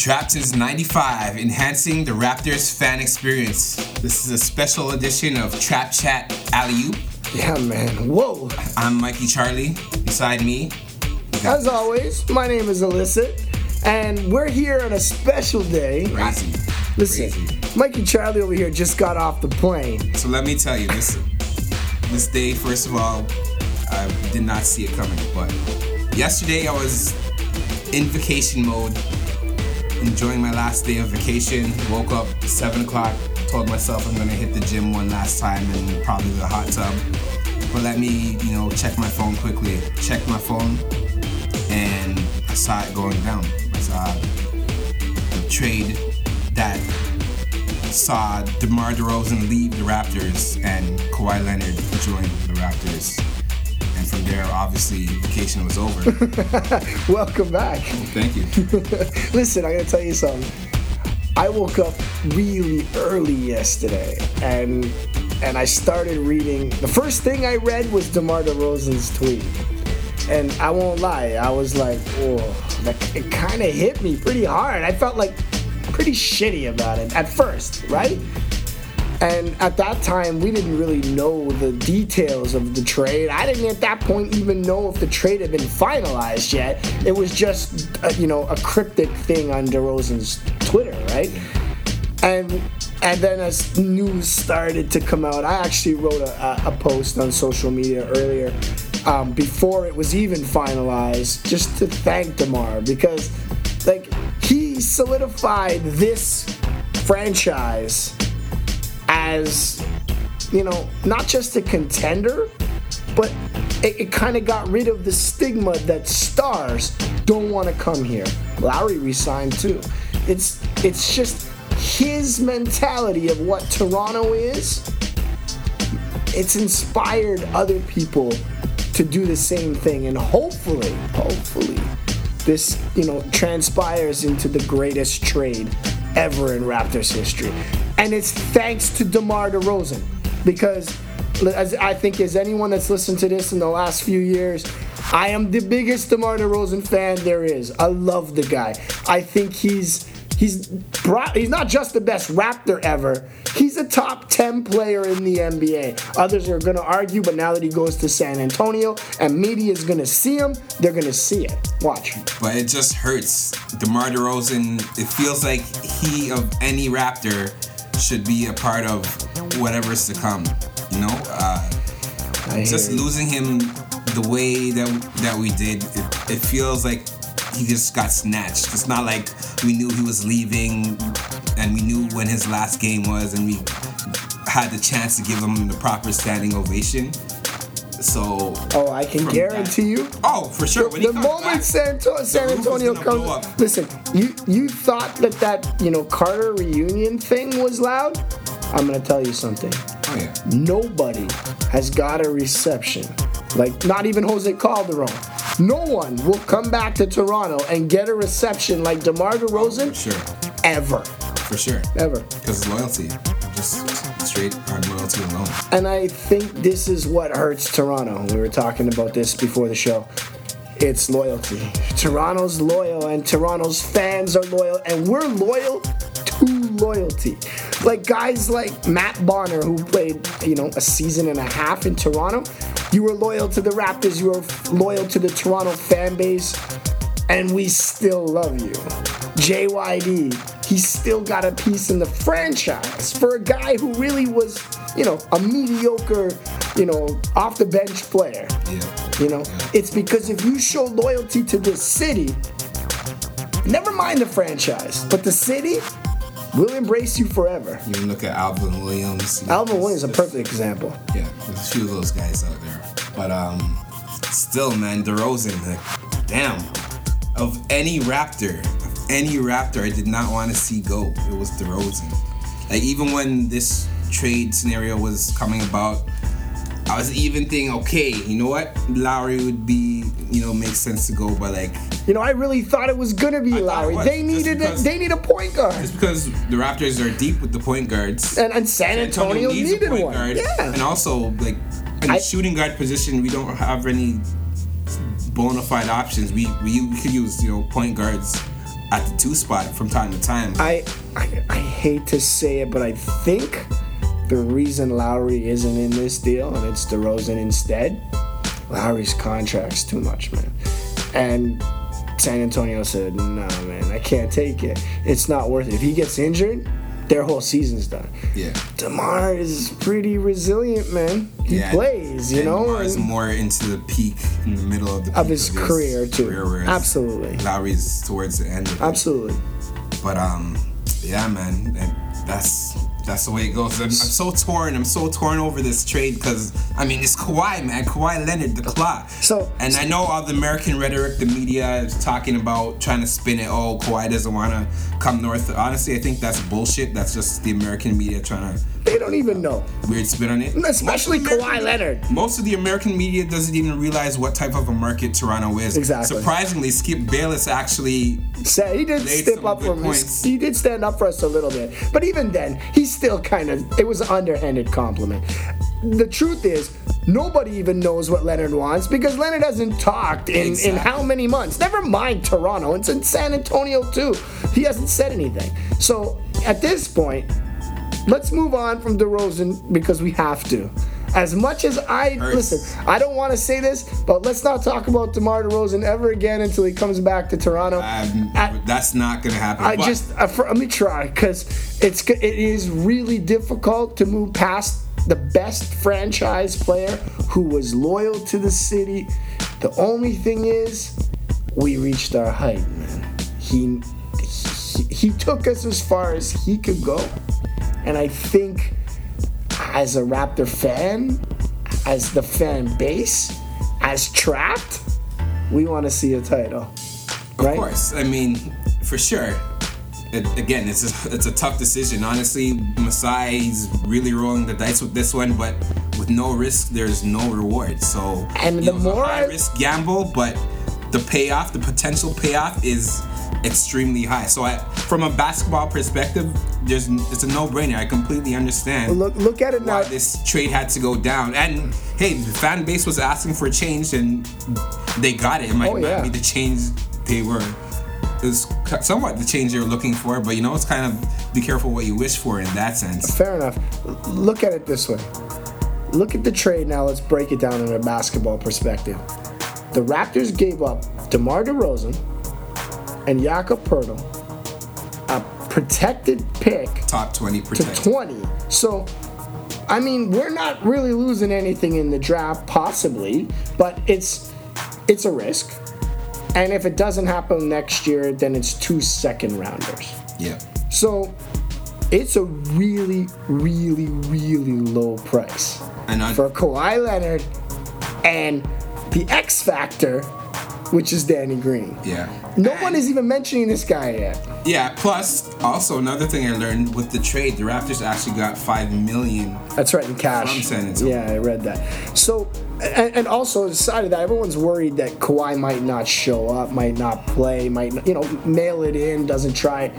Since 95, enhancing the Raptors fan experience. This is a special edition of Trap Chat Alley Oop. Yeah, man. Whoa. I'm Mikey Charlie. Beside me, As always, my name is Illicit, and we're here on a special day. Crazy. Listen, Crazy. Mikey Charlie over here just got off the plane. So let me tell you, this this day, first of all, I did not see it coming. But yesterday, I was in vacation mode, enjoying my last day of vacation. Woke up seven o'clock. Told myself I'm gonna hit the gym one last time and probably the hot tub. But let me, you know, check my phone quickly. Check my phone, and I saw it going down. I saw the trade that saw DeMar DeRozan leave the Raptors and Kawhi Leonard join the Raptors. From there, obviously, vacation was over. Welcome back. Thank you. Listen, I gotta tell you something. I woke up really early yesterday, and and I started reading. The first thing I read was DeMar DeRozan's tweet, and I won't lie, I was like, "Oh, that it kind of hit me pretty hard." I felt like pretty shitty about it at first, right? And at that time, we didn't really know the details of the trade. I didn't at that point even know if the trade had been finalized yet. It was just, uh, you know, a cryptic thing on DeRozan's Twitter, right? And and then as news started to come out, I actually wrote a, a post on social media earlier um, before it was even finalized, just to thank Demar because, like, he solidified this franchise as you know not just a contender but it, it kind of got rid of the stigma that stars don't want to come here. Lowry resigned too. It's it's just his mentality of what toronto is. It's inspired other people to do the same thing and hopefully hopefully this you know transpires into the greatest trade ever in Raptors history and it's thanks to DeMar DeRozan because as I think as anyone that's listened to this in the last few years I am the biggest DeMar DeRozan fan there is I love the guy I think he's He's he's not just the best Raptor ever. He's a top 10 player in the NBA. Others are going to argue, but now that he goes to San Antonio and media is going to see him, they're going to see it. Watch. But it just hurts. DeMar DeRozan, it feels like he, of any Raptor, should be a part of whatever's to come. You know? Uh, just losing him the way that that we did, it, it feels like he just got snatched. It's not like we knew he was leaving and we knew when his last game was and we had the chance to give him the proper standing ovation. So Oh, I can guarantee you. Oh, for sure. When the moment back, San, Anto- San Antonio comes, listen. You you thought that that you know Carter reunion thing was loud. I'm gonna tell you something. Oh yeah. Nobody has got a reception like not even Jose Calderon. No one will come back to Toronto and get a reception like DeMar DeRozan oh, For sure. ever, For sure. ever. Because loyalty. And I think this is what hurts Toronto. We were talking about this before the show. It's loyalty. Toronto's loyal and Toronto's fans are loyal and we're loyal to loyalty. Like guys like Matt Bonner who played, you know, a season and a half in Toronto. You were loyal to the Raptors, you were loyal to the Toronto fan base and we still love you. JYD, he's still got a piece in the franchise for a guy who really was, you know, a mediocre, you know, off the bench player. Yeah. You know, it's because if you show loyalty to this city, never mind the franchise, but the city will embrace you forever. You look at Alvin Williams. know, Alvin Williams is a perfect example. Yeah, there's a few of those guys out there. But um, still, man, DeRozan, like, damn. Of any Raptor, any Raptor, I did not want to see go. It was DeRozan. Like even when this trade scenario was coming about, I was even thinking, okay, you know what, Lowry would be, you know, makes sense to go, but like You know, I really thought it was gonna be I Lowry. They needed a, they need a point guard. It's because the Raptors are deep with the point guards. And, and San Antonio needs a needed point one. guard. Yeah. And also, like, in I- the shooting guard position, we don't have any bona fide options. We, we we could use you know point guards at the two spot from time to time. I, I I hate to say it, but I think the reason Lowry isn't in this deal and it's DeRozan instead, Lowry's contract's too much, man. And San Antonio said, "Nah, man, I can't take it. It's not worth it. If he gets injured, their whole season's done." yeah. Demar is pretty resilient, man. He Yeah, plays, you know, Demar is more into the peak in the middle of the of peak his career too. career, Absolutely, Lowry's towards the end. Of it. absolutely. But um, yeah, man, that's that's the way it goes. I'm, I'm so torn. I'm so torn over this trade because I mean it's Kawhi, man. Kawhi Leonard, the clock. So- and I know all the American rhetoric, the media is talking about trying to spin it. Oh, Kawhi doesn't want to come north. Honestly, I think that's bullshit. That's just the American media trying to They don't even know, weird spin on it. especially Kawhi Leonard. Most of the American media doesn't even realize what type of a market Toronto is. Exactly. Surprisingly, Skip Bayless actually Said he did step up for us. He did stand up for us a little bit, but even then, he still kind of. It was an underhanded compliment. The truth is, nobody even knows what Leonard wants because Leonard hasn't talked in, in how many months? Never mind Toronto. It's in San Antonio too. He hasn't said anything. So at this point, let's move on from DeRozan because we have to. As much as I listen, I don't want to say this, but let's not talk about DeMar DeRozan ever again until he comes back to Toronto. At- that's not gonna happen. I But just uh, for, let me try because it's it is really difficult to move past the best franchise player who was loyal to the city. The only thing is, we reached our height, man. He he, he took us as far as he could go, and I think as a Raptor fan, as the fan base, as trapped, we want to see a title. of course, I mean, for sure. It, again, it's a, it's a tough decision. Honestly, Masai he's really rolling the dice with this one, but with no risk, there's no reward. So And the know, more high risk gamble, but the payoff, the potential payoff, is extremely high. So, I, from a basketball perspective, there's it's a no-brainer. I completely understand. Look look at it now. this trade had to go down. And hey, the fan base was asking for a change, and they got it. It might Oh, not yeah. be the change they were. It was somewhat the change they were looking for, but you know, it's kind of be careful what you wish for in that sense. Fair enough. Look at it this way. Look at the trade now. Let's break it down in a basketball perspective. The Raptors gave up DeMar DeRozan and Jakob Poeltl, a protected pick Top 20 to 20. So, I mean, we're not really losing anything in the draft, possibly, but it's it's a risk. And if it doesn't happen next year, then it's two second rounders. Yeah. So it's a really, really, really low price And on, for Kawhi Leonard and the X Factor, which is Danny Green. yeah. No one is even mentioning this guy yet. Yeah, plus also another thing I learned with the trade, the Raptors actually got 5 million. That's right in cash. From San Antonio. Yeah, I read that. So, and, and also aside of that, everyone's worried that Kawhi might not show up, might not play, might not, you know mail it in, doesn't try.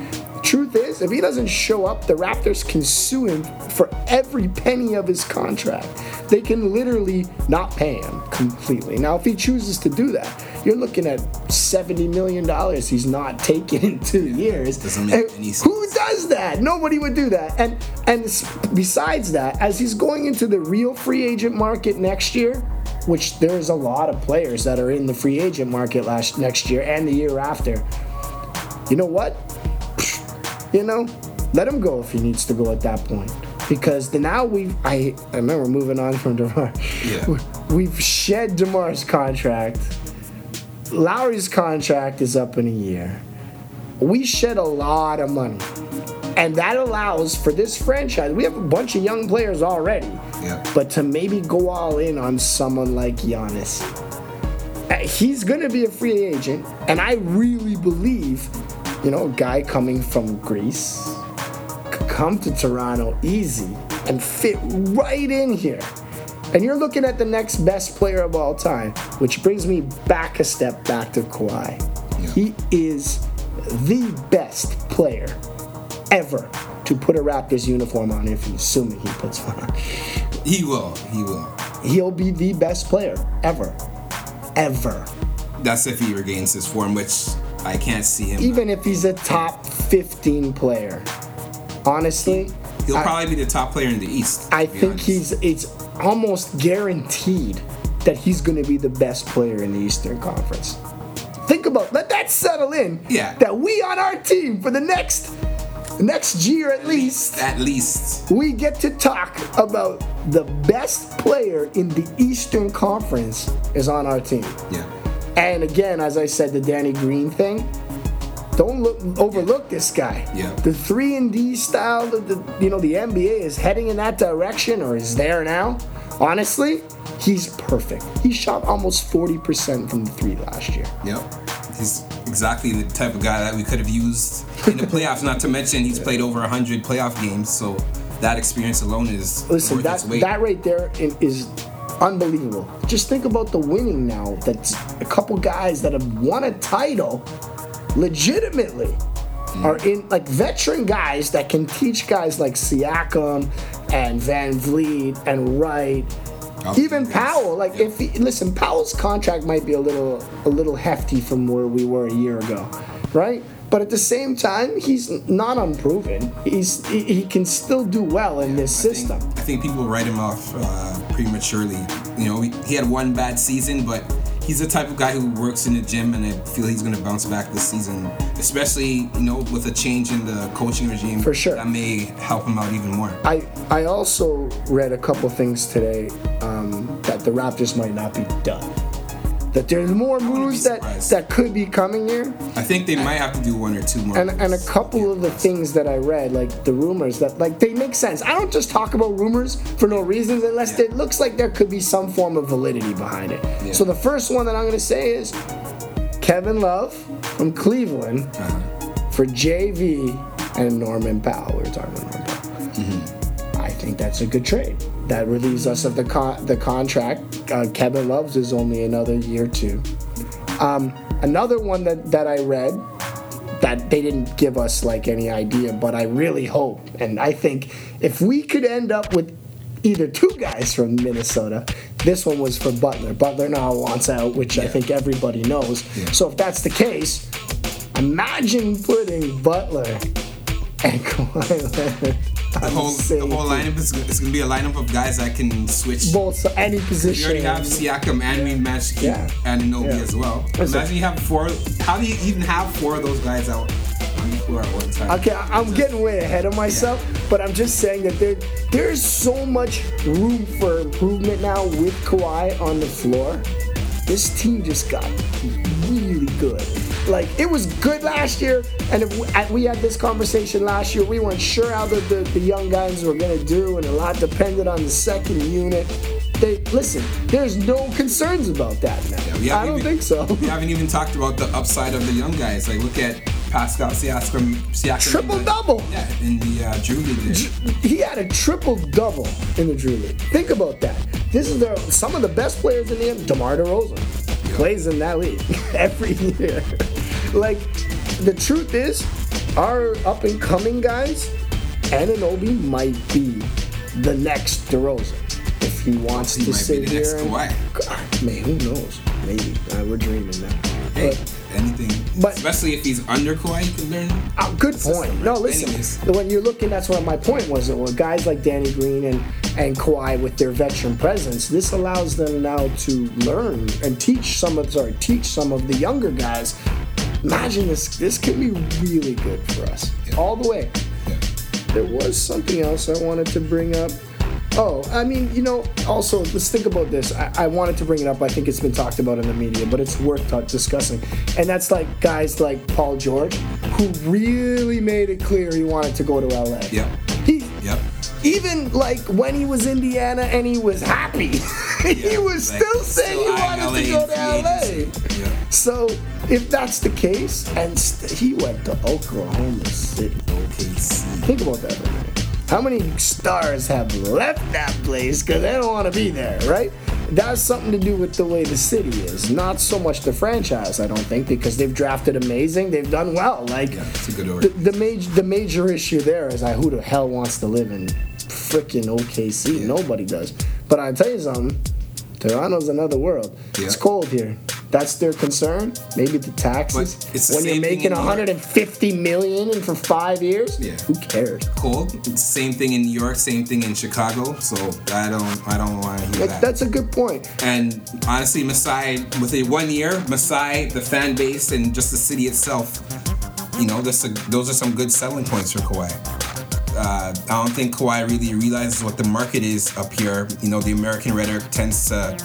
Truth is, if he doesn't show up, the Raptors can sue him for every penny of his contract. They can literally not pay him completely. Now, if he chooses to do that, you're looking at seventy million dollars he's not taking in two years. Doesn't make any sense. Who does that? Nobody would do that. And and besides that, as he's going into the real free agent market next year, which there's a lot of players that are in the free agent market last next year and the year after. You know what? You know, let him go if he needs to go at that point. Because the, now we've I, I remember moving on from DeMar. Yeah. We've shed DeMar's contract. Lowry's contract is up in a year. We shed a lot of money. And that allows for this franchise. We have a bunch of young players already. Yeah. But to maybe go all in on someone like Giannis. Uh, He's going to be a free agent. And I really believe, you know, a guy coming from Greece could come to Toronto easy and fit right in here. And you're looking at the next best player of all time, which brings me back a step back to Kawhi. Yeah. He is the best player ever to put a Raptors uniform on, if he's assuming he puts one on. He will. He will. He'll be the best player ever. Ever. That's if he regains his form, which I can't see him. even if he's a top 15 player. Honestly, He'll I- probably be the top player in the East. I think honest. he's it's almost guaranteed that he's going to be the best player in the Eastern Conference. Think about let that settle in. Yeah. That we on our team for the next next year at least at least. we get to talk about the best player in the Eastern Conference is on our team. Yeah. And again, as I said, the Danny Green thing. Don't look, overlook this guy. Yeah. The three and D style, of the you know the NBA is heading in that direction or is there now. Honestly, he's perfect. He shot almost forty percent from the three last year. Yep. He's exactly the type of guy that we could have used in the playoffs. Not to mention he's played over 100 playoff games, so that experience alone is Listen, worth that its weight. that right there is unbelievable. Just think about the winning now. That's a couple guys that have won a title legitimately are in like veteran guys that can teach guys like Siakam and VanVleet and Wright. Oh, Even yes. Powell, like if he, listen, Powell's contract might be a little a little hefty from where we were a year ago, right? But at the same time, he's not unproven. He's he, he can still do well in this I think- system. I think people write him off uh, prematurely. You know, he had one bad season, but he's the type of guy who works in the gym, and I feel he's going to bounce back this season, especially you know with a change in the coaching regime. For sure. that may help him out even more. I I also read a couple things today um, that the Raptors might not be done. That there's more moves that that could be coming here, I think they might have to do one or two more. and and a couple of the things that I read, like the rumors that like they make sense. I don't just talk about rumors for no reasons unless Yeah. it looks like there could be some form of validity behind it. Yeah. So the first one that I'm gonna say is Kevin Love from Cleveland Uh-huh. for JV and Norman Powell. We were talking about Norman Powell. I think that's a good trade. That relieves us of the con- the contract. Uh, Kevin Love's is only another year too. Um, another one that, that I read that they didn't give us like any idea, but I really hope and I think if we could end up with either two guys from Minnesota, this one was for Butler. Butler now wants out, which I think everybody knows. Yeah. So if that's the case, imagine putting Butler and Kawhi Leonard the on whole, the whole lineup is, going to be a lineup of guys that can switch. both so any position. You already have Siakam and matched keep Yeah. Anunoby Yeah. as well. Imagine you have four. How do you even have four of those guys out on the floor at one time? Okay, I'm getting way ahead of myself, but I'm just saying that there there's so much room for improvement now with Kawhi on the floor. This team just got really good. Like it was good last year, and if we, we had this conversation last year. We weren't sure how the, the, the young guys were gonna do, and a lot depended on the second unit. They listen. There's no concerns about that now. Yeah, we I don't even- think so. We haven't even talked about the upside of the young guys. Like look at Pascal Siakam. Siakam Triple the- double. Yeah, in the uh, Drew League. he had a triple double in the Drew League. Think about that. This is the some of the best players in the NBA. DeMar DeRozan plays in that league every year. Like the truth is, our up and coming guys, Anunoby might be the next DeRozan if he wants He to might be sit here. and- Kawhi. God, man, who knows? Maybe uh, we're dreaming now. Hey, But- anything. but- especially if he's under Kawhi, you can learn. Oh, good system, point. No, listen. Anyways. When you're looking, that's what my point was. That with guys like Danny Green and and Kawhi with their veteran presence, this allows them now to learn and teach some of sorry teach some of the younger guys. Imagine this. This could be really good for us all the way. Yeah. There was something else I wanted to bring up. Oh, I mean, you know, also, let's think about this. I, I wanted to bring it up. I think it's been talked about in the media, but it's worth ta- discussing. And that's like guys like Paul George, who really made it clear he wanted to go to LA. Yep. He, Yep. even like when he was Indiana and he was happy, he Yeah, was like, still saying he wanted to go to LA LA. Yeah. So if that's the case, and st- he went to Oklahoma City. OKC. Think about that minute. How many stars have left that place because they don't want to be there, right? That's something to do with the way the city is, not so much the franchise. I don't think because they've drafted amazing, they've done well. Like Yeah, it's a good the, order. the major the major issue there is like who the hell wants to live in freaking OKC? Yeah. Nobody does. But I tell you something, Toronto's another world. Yeah. It's cold here. That's their concern. Maybe the taxes. But it's the when you're making in New York. 150 million for five years. Yeah. Who cares? Cool. Same thing in New York. Same thing in Chicago. So I don't. I don't want to hear Like, that. that's a good point. And honestly, Masai, with a one year, Masai, the fan base, and just the city itself, you know, this, those are some good selling points for Kawhi. Uh, I don't think Kawhi really realizes what the market is up here. You know, the American rhetoric tends to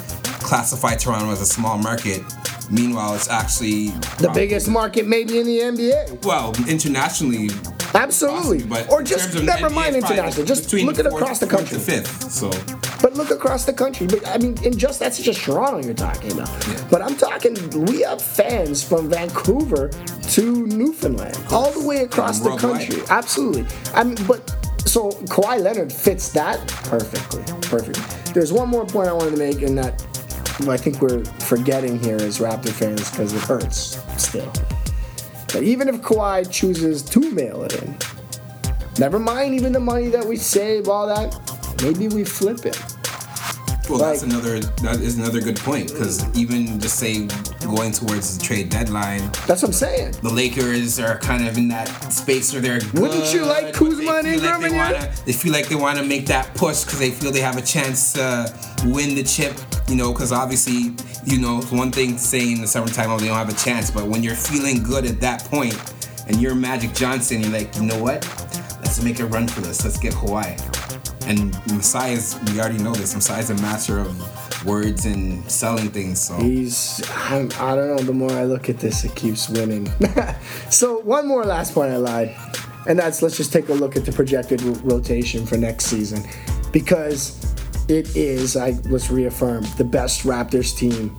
classify Toronto as a small market. Meanwhile, it's actually The biggest market maybe in the NBA. well internationally. Absolutely. But or just never NBA, mind international. Just look at across the country. fifth. So But look across the country. But I mean, in just that's just Toronto you're talking about. Yeah. But I'm talking. We have fans from Vancouver to Newfoundland, all the way across the country. Absolutely. I mean, but so Kawhi Leonard fits that perfectly. Perfectly. There's one more point I wanted to make, and that I think we're forgetting here as Raptor fans because it hurts still. But even if Kawhi chooses to mail it in, never mind even the money that we save, all that. Maybe we flip it. Well, that's another that is another good point because even just say going towards the trade deadline, That's what I'm saying. the Lakers are kind of in that space where they're. Wouldn't you like Kuzma and Ingram like they wanna, They feel like they want to make that push because they feel they have a chance to win the chip. You know, because obviously, you know, it's one thing to say in the summertime, oh, they don't have a chance, but when you're feeling good at that point, and you're Magic Johnson, you're like, you know what? Let's make a run for this. Let's get Hawaii. And Masai is, we already know this. Masai is a master of words and selling things. So He's, I'm, I don't know, the more I look at this, it keeps winning. so, one more last point I lied. And that's let's just take a look at the projected rotation for next season. Because it is, I let's reaffirm, the best Raptors team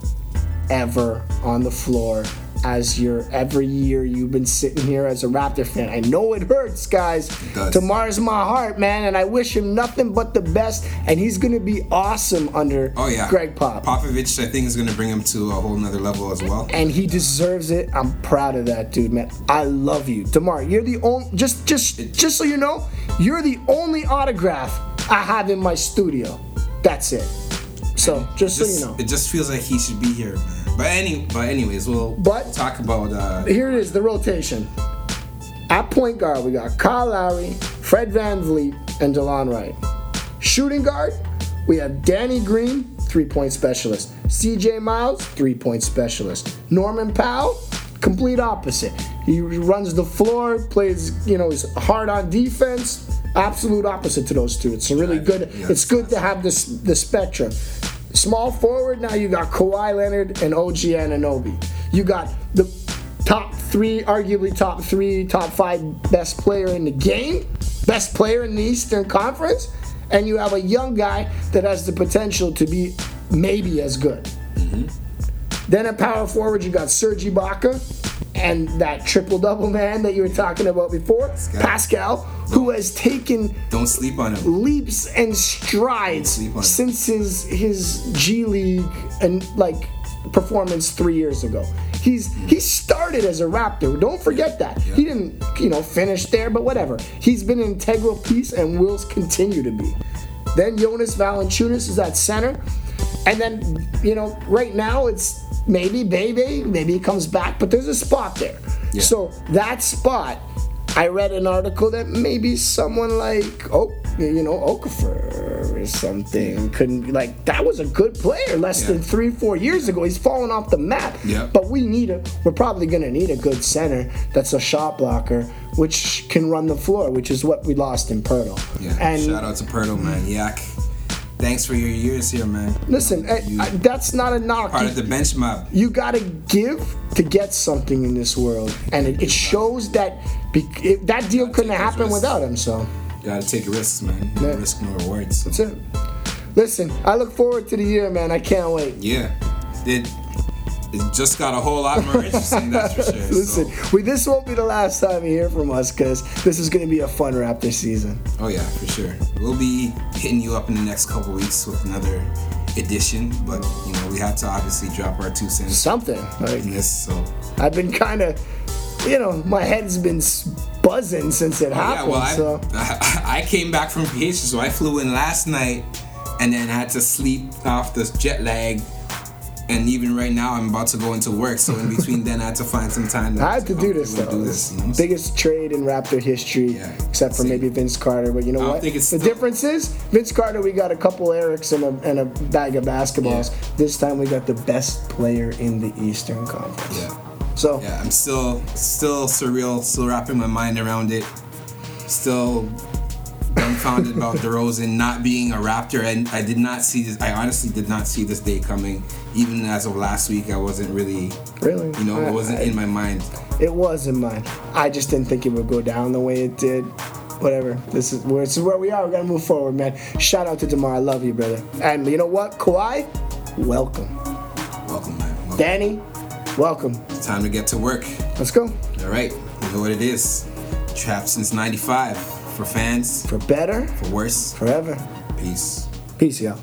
ever on the floor. As your every year you've been sitting here as a Raptor fan. I know it hurts, guys. does. Tomorrow's my heart, man, and I wish him nothing but the best. And he's gonna be awesome under Oh yeah, Gregg Pop. Popovich, I think, is to bring him to a whole nother level as well. and he deserves it. I'm proud of that dude, man. I love you, Demar. You're the only just just just so you know, you're the only autograph I have in my studio. That's it. So just, Just- so you know, it just feels like he should be here, man. But any, but anyways, we'll But- talk about. Uh, here it is, the rotation. At point guard, we got Kyle Lowry, Fred VanVleet, and Delon Wright. Shooting guard, we have Danny Green, three-point specialist. CJ Miles, three-point specialist. Norman Powell, complete opposite. He runs the floor, plays, you know, he's hard on defense. Absolute opposite to those two. It's really good. It's good to have this the spectrum. Small forward, now you got Kawhi Leonard and OG Anunoby. You got the top three, arguably top three, top five best player in the game, best player in the Eastern Conference, and you have a young guy that has the potential to be maybe as good. Mm-hmm. Then at power forward, you got Serge Ibaka and that triple double man that you were talking about before, Pascal, who has taken don't sleep on him. leaps and strides Sleep on it. since his his G League and like performance three years ago. He's he started as a Raptor. Don't forget that. He didn't you know finish there, but whatever. He's been an integral piece and will continue to be. Then Jonas Valanciunas is at center, and then you know right now it's maybe Bebe, maybe he comes back, but there's a spot there. Yeah. So that spot, I read an article that maybe someone like oh you know Okafor or something couldn't be like that was a good player less Yeah. than three four years ago. He's fallen off the map. Yeah. But we need a we're probably gonna need a good center that's a shot blocker which can run the floor, which is what we lost in Poeltl. Yeah. And Shout out to Poeltl, man. Yak. Thanks for your years here, man. listen, I, You- I, that's not a knock. Part of the bench mob. you gotta give to get something in this world, and it, it shows that it, that deal couldn't happen risks. without him. So you Gotta take risks, man. No Yeah. risk, no rewards. that's it. Listen, I look forward to the year, man. I can't wait. Yeah. It, it just got a whole lot more interesting, that's for sure. Listen, So, we, this won't be the last time you hear from us because this is going to be a fun Raptor season. oh yeah, for sure. We'll be hitting you up in the next couple weeks with another edition, but you know we had to obviously drop our two cents Something. Like in this. So I've been kind of, you know, my head's been buzzing since it Oh, yeah, happened. well, I, so I, I came back from vacation, so I flew in last night and then had to sleep off the jet lag and even right now, I'm about to go into work. So in between then, I had to find some time. To, I had to do this though. Do this, you know? Biggest trade in Raptor history, Yeah. except for See. maybe Vince Carter. But you know what? the still- difference is Vince Carter. We got a couple Erics and a, and a bag of basketballs. Yeah. This time we got the best player in the Eastern Conference. Yeah. So Yeah, I'm still still surreal, still wrapping my mind around it. Still dumbfounded about DeRozan not being a Raptor, and I did not see this. I honestly did not see this day coming. Even as of last week, I wasn't really, really, you know, I- it wasn't I- in my mind. It was in mine. I just didn't think it would go down the way it did. Whatever. This is where this is where we are. We gotta move forward, man. Shout out to Demar. I love you, brother. And you know what, Kawhi, welcome. Welcome, man. Welcome. Danny, welcome. It's time to get to work. Let's go. All right, you know what it is. Trapped since '95 for fans, For better, for worse. forever. Peace. Peace, y'all.